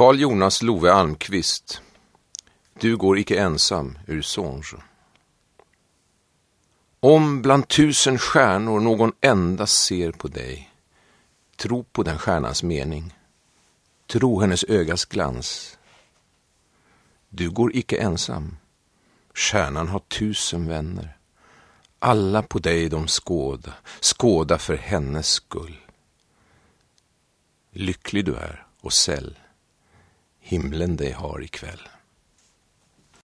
Karl Jonas Love Almqvist Du går icke ensam ur Songe. Om bland tusen stjärnor någon enda ser på dig, tro på den stjärnans mening. Tro hennes ögas glans. Du går icke ensam. Stjärnan har tusen vänner. Alla på dig de skåda, skåda för hennes skull. Lycklig du är och säll, himlen dig har ikväll.